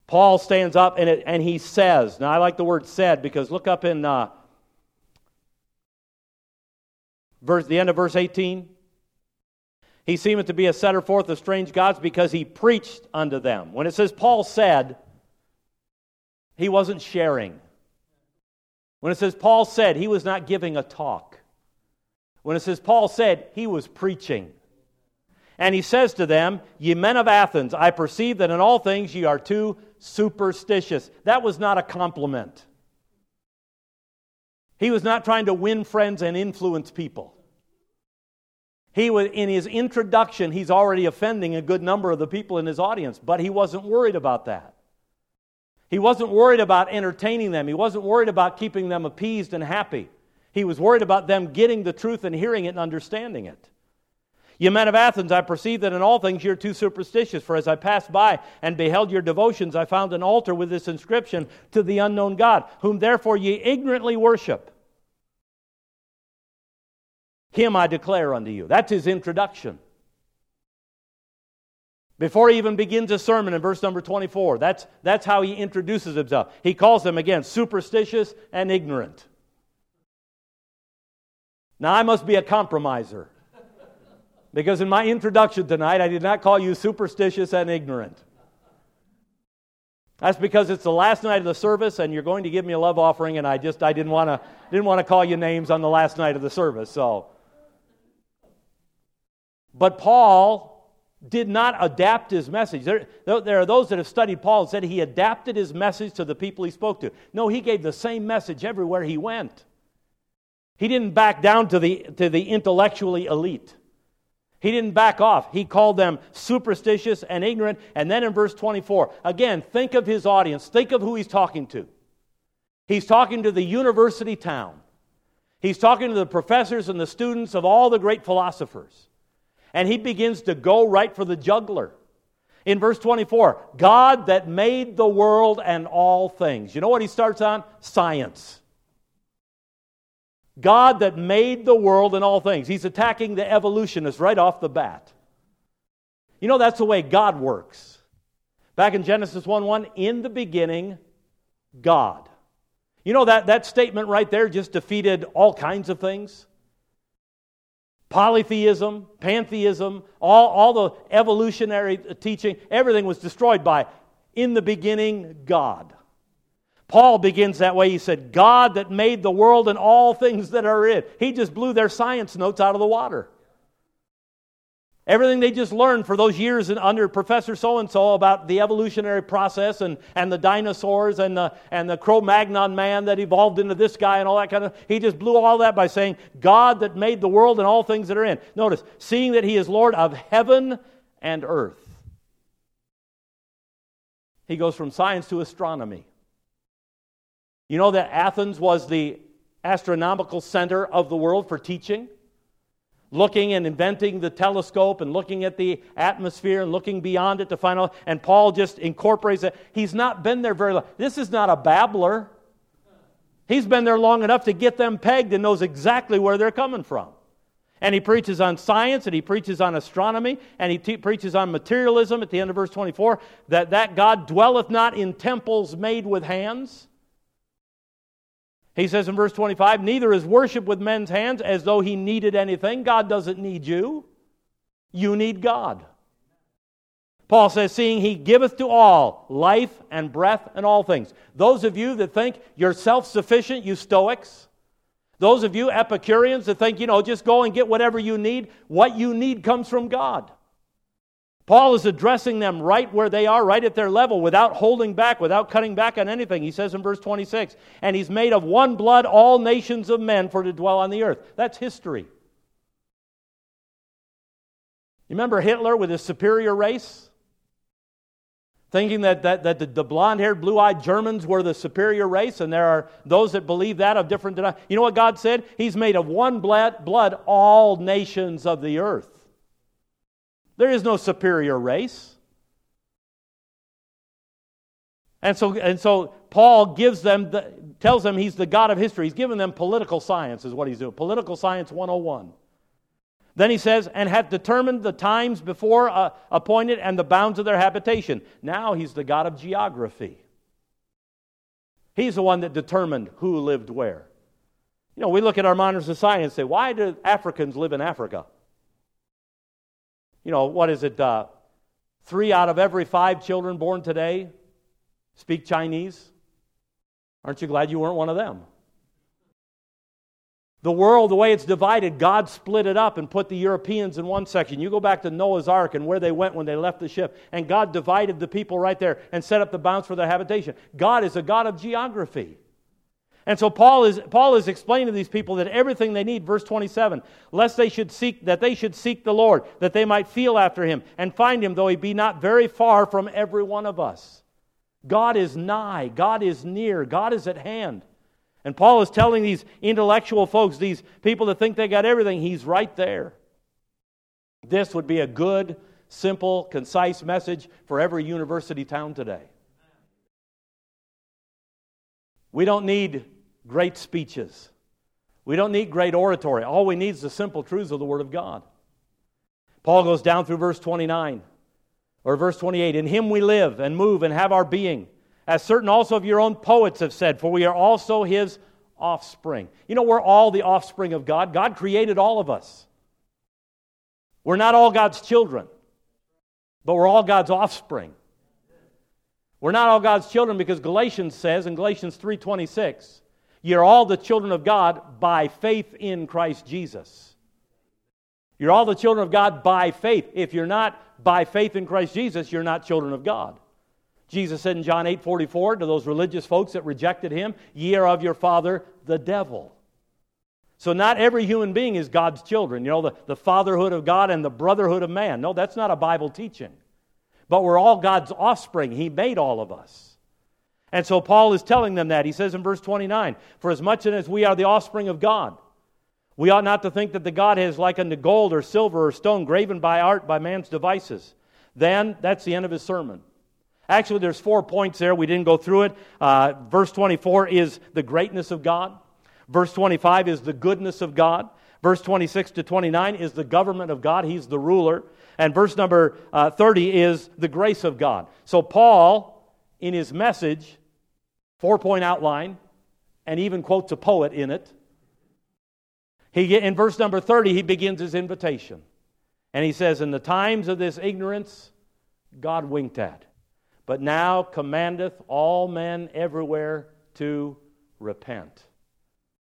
Paul stands up and, it, and he says, now I like the word said because look up in uh, verse, the end of verse 18. He seemeth to be a setter forth of strange gods because he preached unto them. When it says Paul said, he wasn't sharing. When it says Paul said, he was not giving a talk. When it says Paul said, he was preaching. And he says to them, Ye men of Athens, I perceive that in all things ye are too superstitious. That was not a compliment. He was not trying to win friends and influence people. He was, in his introduction, he's already offending a good number of the people in his audience, but he wasn't worried about that. He wasn't worried about entertaining them. He wasn't worried about keeping them appeased and happy. He was worried about them getting the truth and hearing it and understanding it. Ye men of Athens, I perceive that in all things you're too superstitious. For as I passed by and beheld your devotions, I found an altar with this inscription to the unknown God, whom therefore ye ignorantly worship. Him I declare unto you. That's his introduction. Before he even begins a sermon in verse number 24, that's, that's how he introduces himself. He calls them again superstitious and ignorant. Now, I must be a compromiser because in my introduction tonight, I did not call you superstitious and ignorant. That's because it's the last night of the service and you're going to give me a love offering, and I just I didn't want to didn't want to call you names on the last night of the service. So but Paul did not adapt his message. There, there, are those that have studied Paul and said he adapted his message to the people he spoke to. No, he gave the same message everywhere he went. He didn't back down to the, to the intellectually elite. He didn't back off. He called them superstitious and ignorant. And then in verse 24, again, think of his audience. Think of who he's talking to. He's talking to the university town. He's talking to the professors and the students of all the great philosophers and he begins to go right for the juggler. In verse 24, God that made the world and all things. You know what he starts on? Science. God that made the world and all things. He's attacking the evolutionists right off the bat. You know, that's the way God works. Back in Genesis 1 1, in the beginning, God. You know, that, that statement right there just defeated all kinds of things polytheism, pantheism, all, all the evolutionary teaching, everything was destroyed by, in the beginning, God. Paul begins that way. He said, God that made the world and all things that are in. He just blew their science notes out of the water. Everything they just learned for those years under Professor so and so about the evolutionary process and, and the dinosaurs and the, and the Cro Magnon man that evolved into this guy and all that kind of he just blew all that by saying, God that made the world and all things that are in. Notice, seeing that he is Lord of heaven and earth. He goes from science to astronomy. You know that Athens was the astronomical center of the world for teaching? Looking and inventing the telescope and looking at the atmosphere and looking beyond it to find out. And Paul just incorporates it. He's not been there very long. This is not a babbler. He's been there long enough to get them pegged and knows exactly where they're coming from. And he preaches on science and he preaches on astronomy and he te- preaches on materialism at the end of verse 24 that that God dwelleth not in temples made with hands he says in verse 25, Neither is worship with men's hands as though he needed anything. God doesn't need you, you need God. Paul says, Seeing he giveth to all life and breath and all things. Those of you that think you're self sufficient, you Stoics, those of you Epicureans that think, you know, just go and get whatever you need, what you need comes from God. Paul is addressing them right where they are, right at their level, without holding back, without cutting back on anything. He says in verse 26, and he's made of one blood all nations of men for to dwell on the earth. That's history. You remember Hitler with his superior race? Thinking that, that, that the, the blonde haired, blue eyed Germans were the superior race, and there are those that believe that of different denominations. You know what God said? He's made of one blood, blood all nations of the earth. There is no superior race. And so, and so Paul gives them the, tells them he's the God of history. He's giving them political science, is what he's doing. Political science 101. Then he says, and hath determined the times before uh, appointed and the bounds of their habitation. Now he's the God of geography. He's the one that determined who lived where. You know, we look at our modern society and say, why do Africans live in Africa? You know, what is it? Uh, three out of every five children born today speak Chinese. Aren't you glad you weren't one of them? The world, the way it's divided, God split it up and put the Europeans in one section. You go back to Noah's Ark and where they went when they left the ship, and God divided the people right there and set up the bounds for their habitation. God is a God of geography. And so Paul is, Paul is explaining to these people that everything they need, verse 27, lest they should seek, that they should seek the Lord, that they might feel after him and find him, though he be not very far from every one of us. God is nigh, God is near, God is at hand. And Paul is telling these intellectual folks, these people that think they got everything, he's right there. This would be a good, simple, concise message for every university town today. We don't need great speeches. We don't need great oratory. All we need is the simple truths of the Word of God. Paul goes down through verse 29 or verse 28 In him we live and move and have our being, as certain also of your own poets have said, for we are also his offspring. You know, we're all the offspring of God. God created all of us. We're not all God's children, but we're all God's offspring. We're not all God's children because Galatians says in Galatians 3:26, you're all the children of God by faith in Christ Jesus. You're all the children of God by faith. If you're not by faith in Christ Jesus, you're not children of God. Jesus said in John 8 44 to those religious folks that rejected him, Ye are of your father, the devil. So, not every human being is God's children. You know, the, the fatherhood of God and the brotherhood of man. No, that's not a Bible teaching. But we're all God's offspring. He made all of us. And so Paul is telling them that. He says in verse 29 For as much as we are the offspring of God, we ought not to think that the Godhead is like unto gold or silver or stone graven by art by man's devices. Then that's the end of his sermon. Actually, there's four points there. We didn't go through it. Uh, verse 24 is the greatness of God. Verse 25 is the goodness of God. Verse 26 to 29 is the government of God. He's the ruler. And verse number uh, 30 is the grace of God. So, Paul, in his message, four point outline, and even quotes a poet in it. He, in verse number 30, he begins his invitation. And he says, In the times of this ignorance, God winked at, but now commandeth all men everywhere to repent.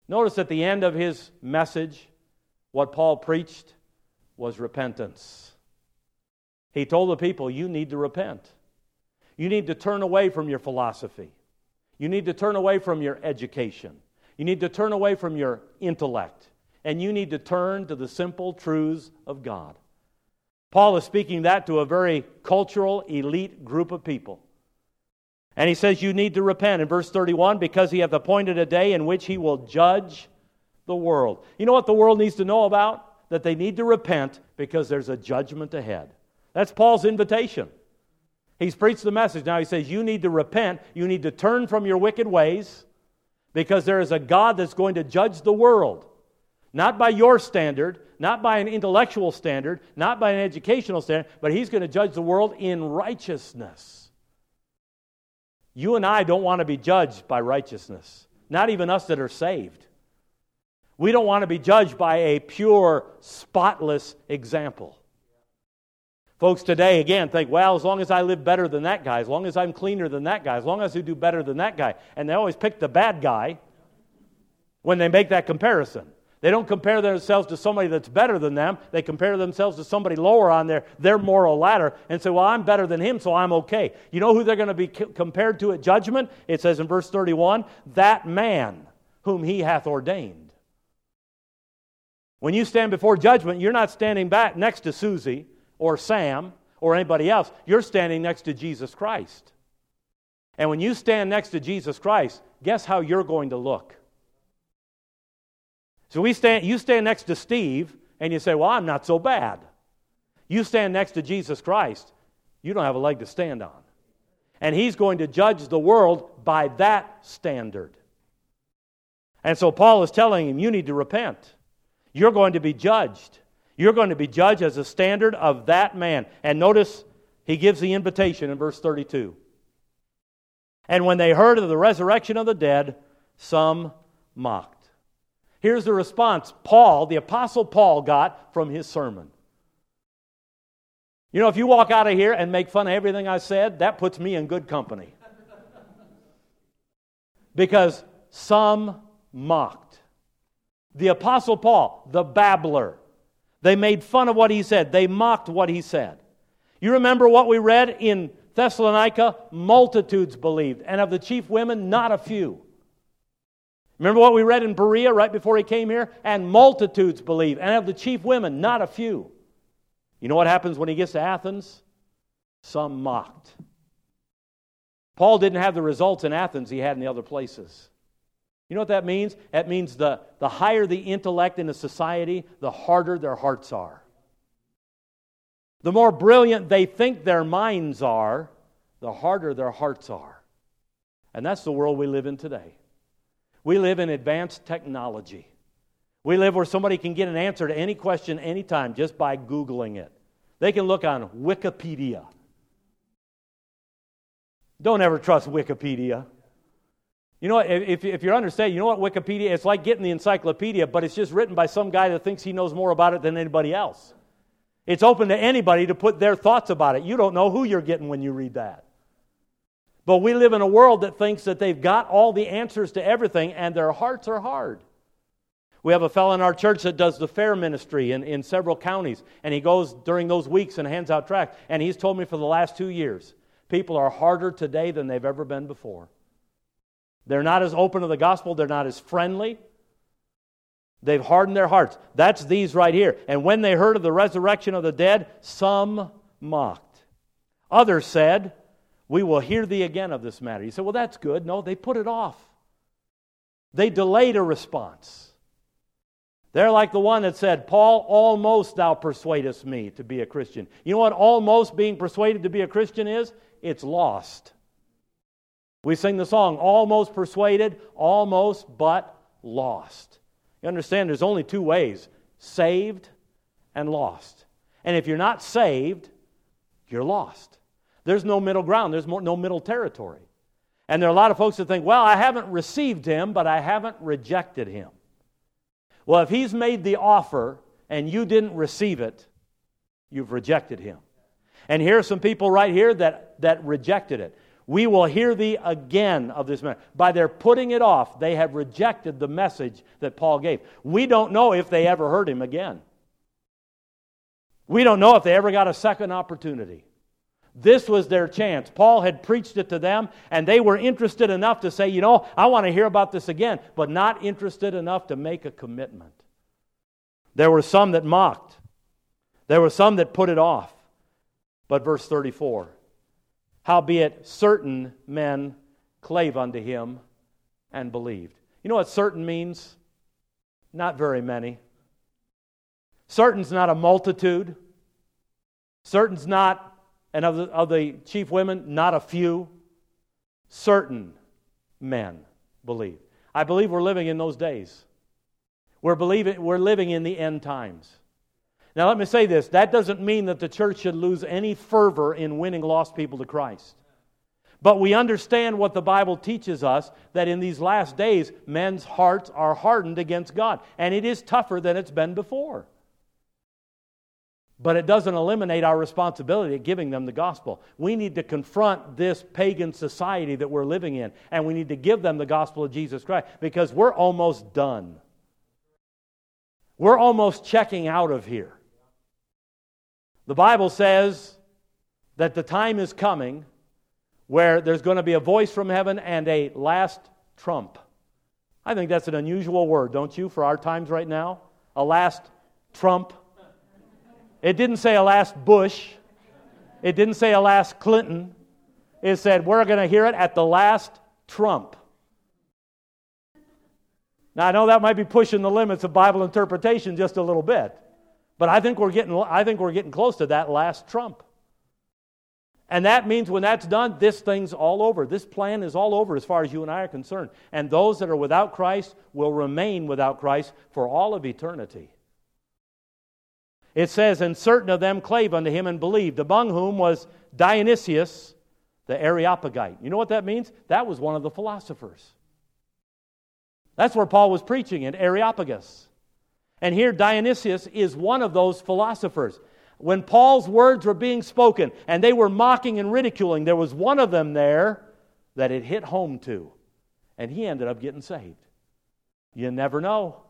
Notice at the end of his message, what Paul preached was repentance. He told the people, You need to repent. You need to turn away from your philosophy. You need to turn away from your education. You need to turn away from your intellect. And you need to turn to the simple truths of God. Paul is speaking that to a very cultural, elite group of people. And he says, You need to repent in verse 31 because he hath appointed a day in which he will judge the world. You know what the world needs to know about? That they need to repent because there's a judgment ahead. That's Paul's invitation. He's preached the message. Now he says, You need to repent. You need to turn from your wicked ways because there is a God that's going to judge the world. Not by your standard, not by an intellectual standard, not by an educational standard, but He's going to judge the world in righteousness. You and I don't want to be judged by righteousness, not even us that are saved. We don't want to be judged by a pure, spotless example. Folks today, again, think, well, as long as I live better than that guy, as long as I'm cleaner than that guy, as long as I do better than that guy. And they always pick the bad guy when they make that comparison. They don't compare themselves to somebody that's better than them. They compare themselves to somebody lower on their, their moral ladder and say, Well, I'm better than him, so I'm okay. You know who they're going to be compared to at judgment? It says in verse 31 that man whom he hath ordained. When you stand before judgment, you're not standing back next to Susie or Sam or anybody else. You're standing next to Jesus Christ. And when you stand next to Jesus Christ, guess how you're going to look? So we stand, you stand next to Steve and you say, Well, I'm not so bad. You stand next to Jesus Christ, you don't have a leg to stand on. And he's going to judge the world by that standard. And so Paul is telling him, You need to repent. You're going to be judged. You're going to be judged as a standard of that man. And notice he gives the invitation in verse 32. And when they heard of the resurrection of the dead, some mocked. Here's the response Paul, the Apostle Paul, got from his sermon. You know, if you walk out of here and make fun of everything I said, that puts me in good company. because some mocked. The Apostle Paul, the babbler, they made fun of what he said, they mocked what he said. You remember what we read in Thessalonica? Multitudes believed, and of the chief women, not a few. Remember what we read in Berea right before he came here? And multitudes believe, and of the chief women, not a few. You know what happens when he gets to Athens? Some mocked. Paul didn't have the results in Athens he had in the other places. You know what that means? That means the, the higher the intellect in a society, the harder their hearts are. The more brilliant they think their minds are, the harder their hearts are. And that's the world we live in today. We live in advanced technology. We live where somebody can get an answer to any question anytime just by Googling it. They can look on Wikipedia. Don't ever trust Wikipedia. You know, if, if you're understanding, you know what Wikipedia It's like getting the encyclopedia, but it's just written by some guy that thinks he knows more about it than anybody else. It's open to anybody to put their thoughts about it. You don't know who you're getting when you read that. But we live in a world that thinks that they've got all the answers to everything and their hearts are hard. We have a fellow in our church that does the fair ministry in, in several counties, and he goes during those weeks and hands out tracts. And he's told me for the last two years, people are harder today than they've ever been before. They're not as open to the gospel, they're not as friendly. They've hardened their hearts. That's these right here. And when they heard of the resurrection of the dead, some mocked. Others said, we will hear thee again of this matter. You say, well, that's good. No, they put it off. They delayed a response. They're like the one that said, Paul, almost thou persuadest me to be a Christian. You know what almost being persuaded to be a Christian is? It's lost. We sing the song, almost persuaded, almost but lost. You understand there's only two ways saved and lost. And if you're not saved, you're lost. There's no middle ground, there's no middle territory. And there are a lot of folks that think, well, I haven't received him, but I haven't rejected him. Well, if he's made the offer and you didn't receive it, you've rejected him. And here are some people right here that, that rejected it. We will hear thee again of this man. By their putting it off, they have rejected the message that Paul gave. We don't know if they ever heard him again. We don't know if they ever got a second opportunity. This was their chance. Paul had preached it to them, and they were interested enough to say, you know, I want to hear about this again, but not interested enough to make a commitment. There were some that mocked, there were some that put it off. But verse 34 Howbeit, certain men clave unto him and believed. You know what certain means? Not very many. Certain's not a multitude. Certain's not and of the, of the chief women, not a few, certain men believe. I believe we're living in those days. We're, believing, we're living in the end times. Now, let me say this that doesn't mean that the church should lose any fervor in winning lost people to Christ. But we understand what the Bible teaches us that in these last days, men's hearts are hardened against God. And it is tougher than it's been before. But it doesn't eliminate our responsibility of giving them the gospel. We need to confront this pagan society that we're living in, and we need to give them the gospel of Jesus Christ because we're almost done. We're almost checking out of here. The Bible says that the time is coming where there's going to be a voice from heaven and a last trump. I think that's an unusual word, don't you, for our times right now? A last trump. It didn't say a last Bush. It didn't say a last Clinton. It said, we're going to hear it at the last trump. Now, I know that might be pushing the limits of Bible interpretation just a little bit, but I think we're getting, I think we're getting close to that last trump. And that means when that's done, this thing's all over. This plan is all over as far as you and I are concerned. And those that are without Christ will remain without Christ for all of eternity. It says, And certain of them clave unto him and believed, among whom was Dionysius the Areopagite. You know what that means? That was one of the philosophers. That's where Paul was preaching in Areopagus. And here Dionysius is one of those philosophers. When Paul's words were being spoken and they were mocking and ridiculing, there was one of them there that it hit home to. And he ended up getting saved. You never know.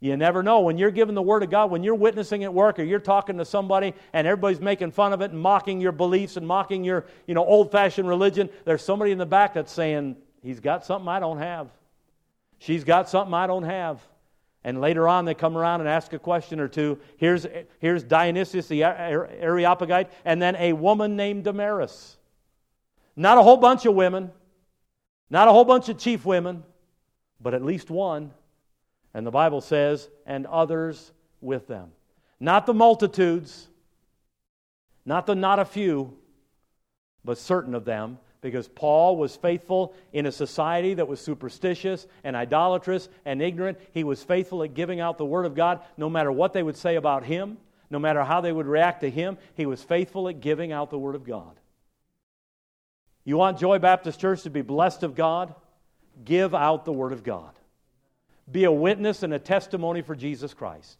You never know. When you're giving the Word of God, when you're witnessing at work or you're talking to somebody and everybody's making fun of it and mocking your beliefs and mocking your you know, old fashioned religion, there's somebody in the back that's saying, He's got something I don't have. She's got something I don't have. And later on, they come around and ask a question or two. Here's, here's Dionysius the Areopagite, and then a woman named Damaris. Not a whole bunch of women, not a whole bunch of chief women, but at least one. And the Bible says, and others with them. Not the multitudes, not the not a few, but certain of them because Paul was faithful in a society that was superstitious and idolatrous and ignorant. He was faithful at giving out the Word of God no matter what they would say about him, no matter how they would react to him. He was faithful at giving out the Word of God. You want Joy Baptist Church to be blessed of God? Give out the Word of God. Be a witness and a testimony for Jesus Christ.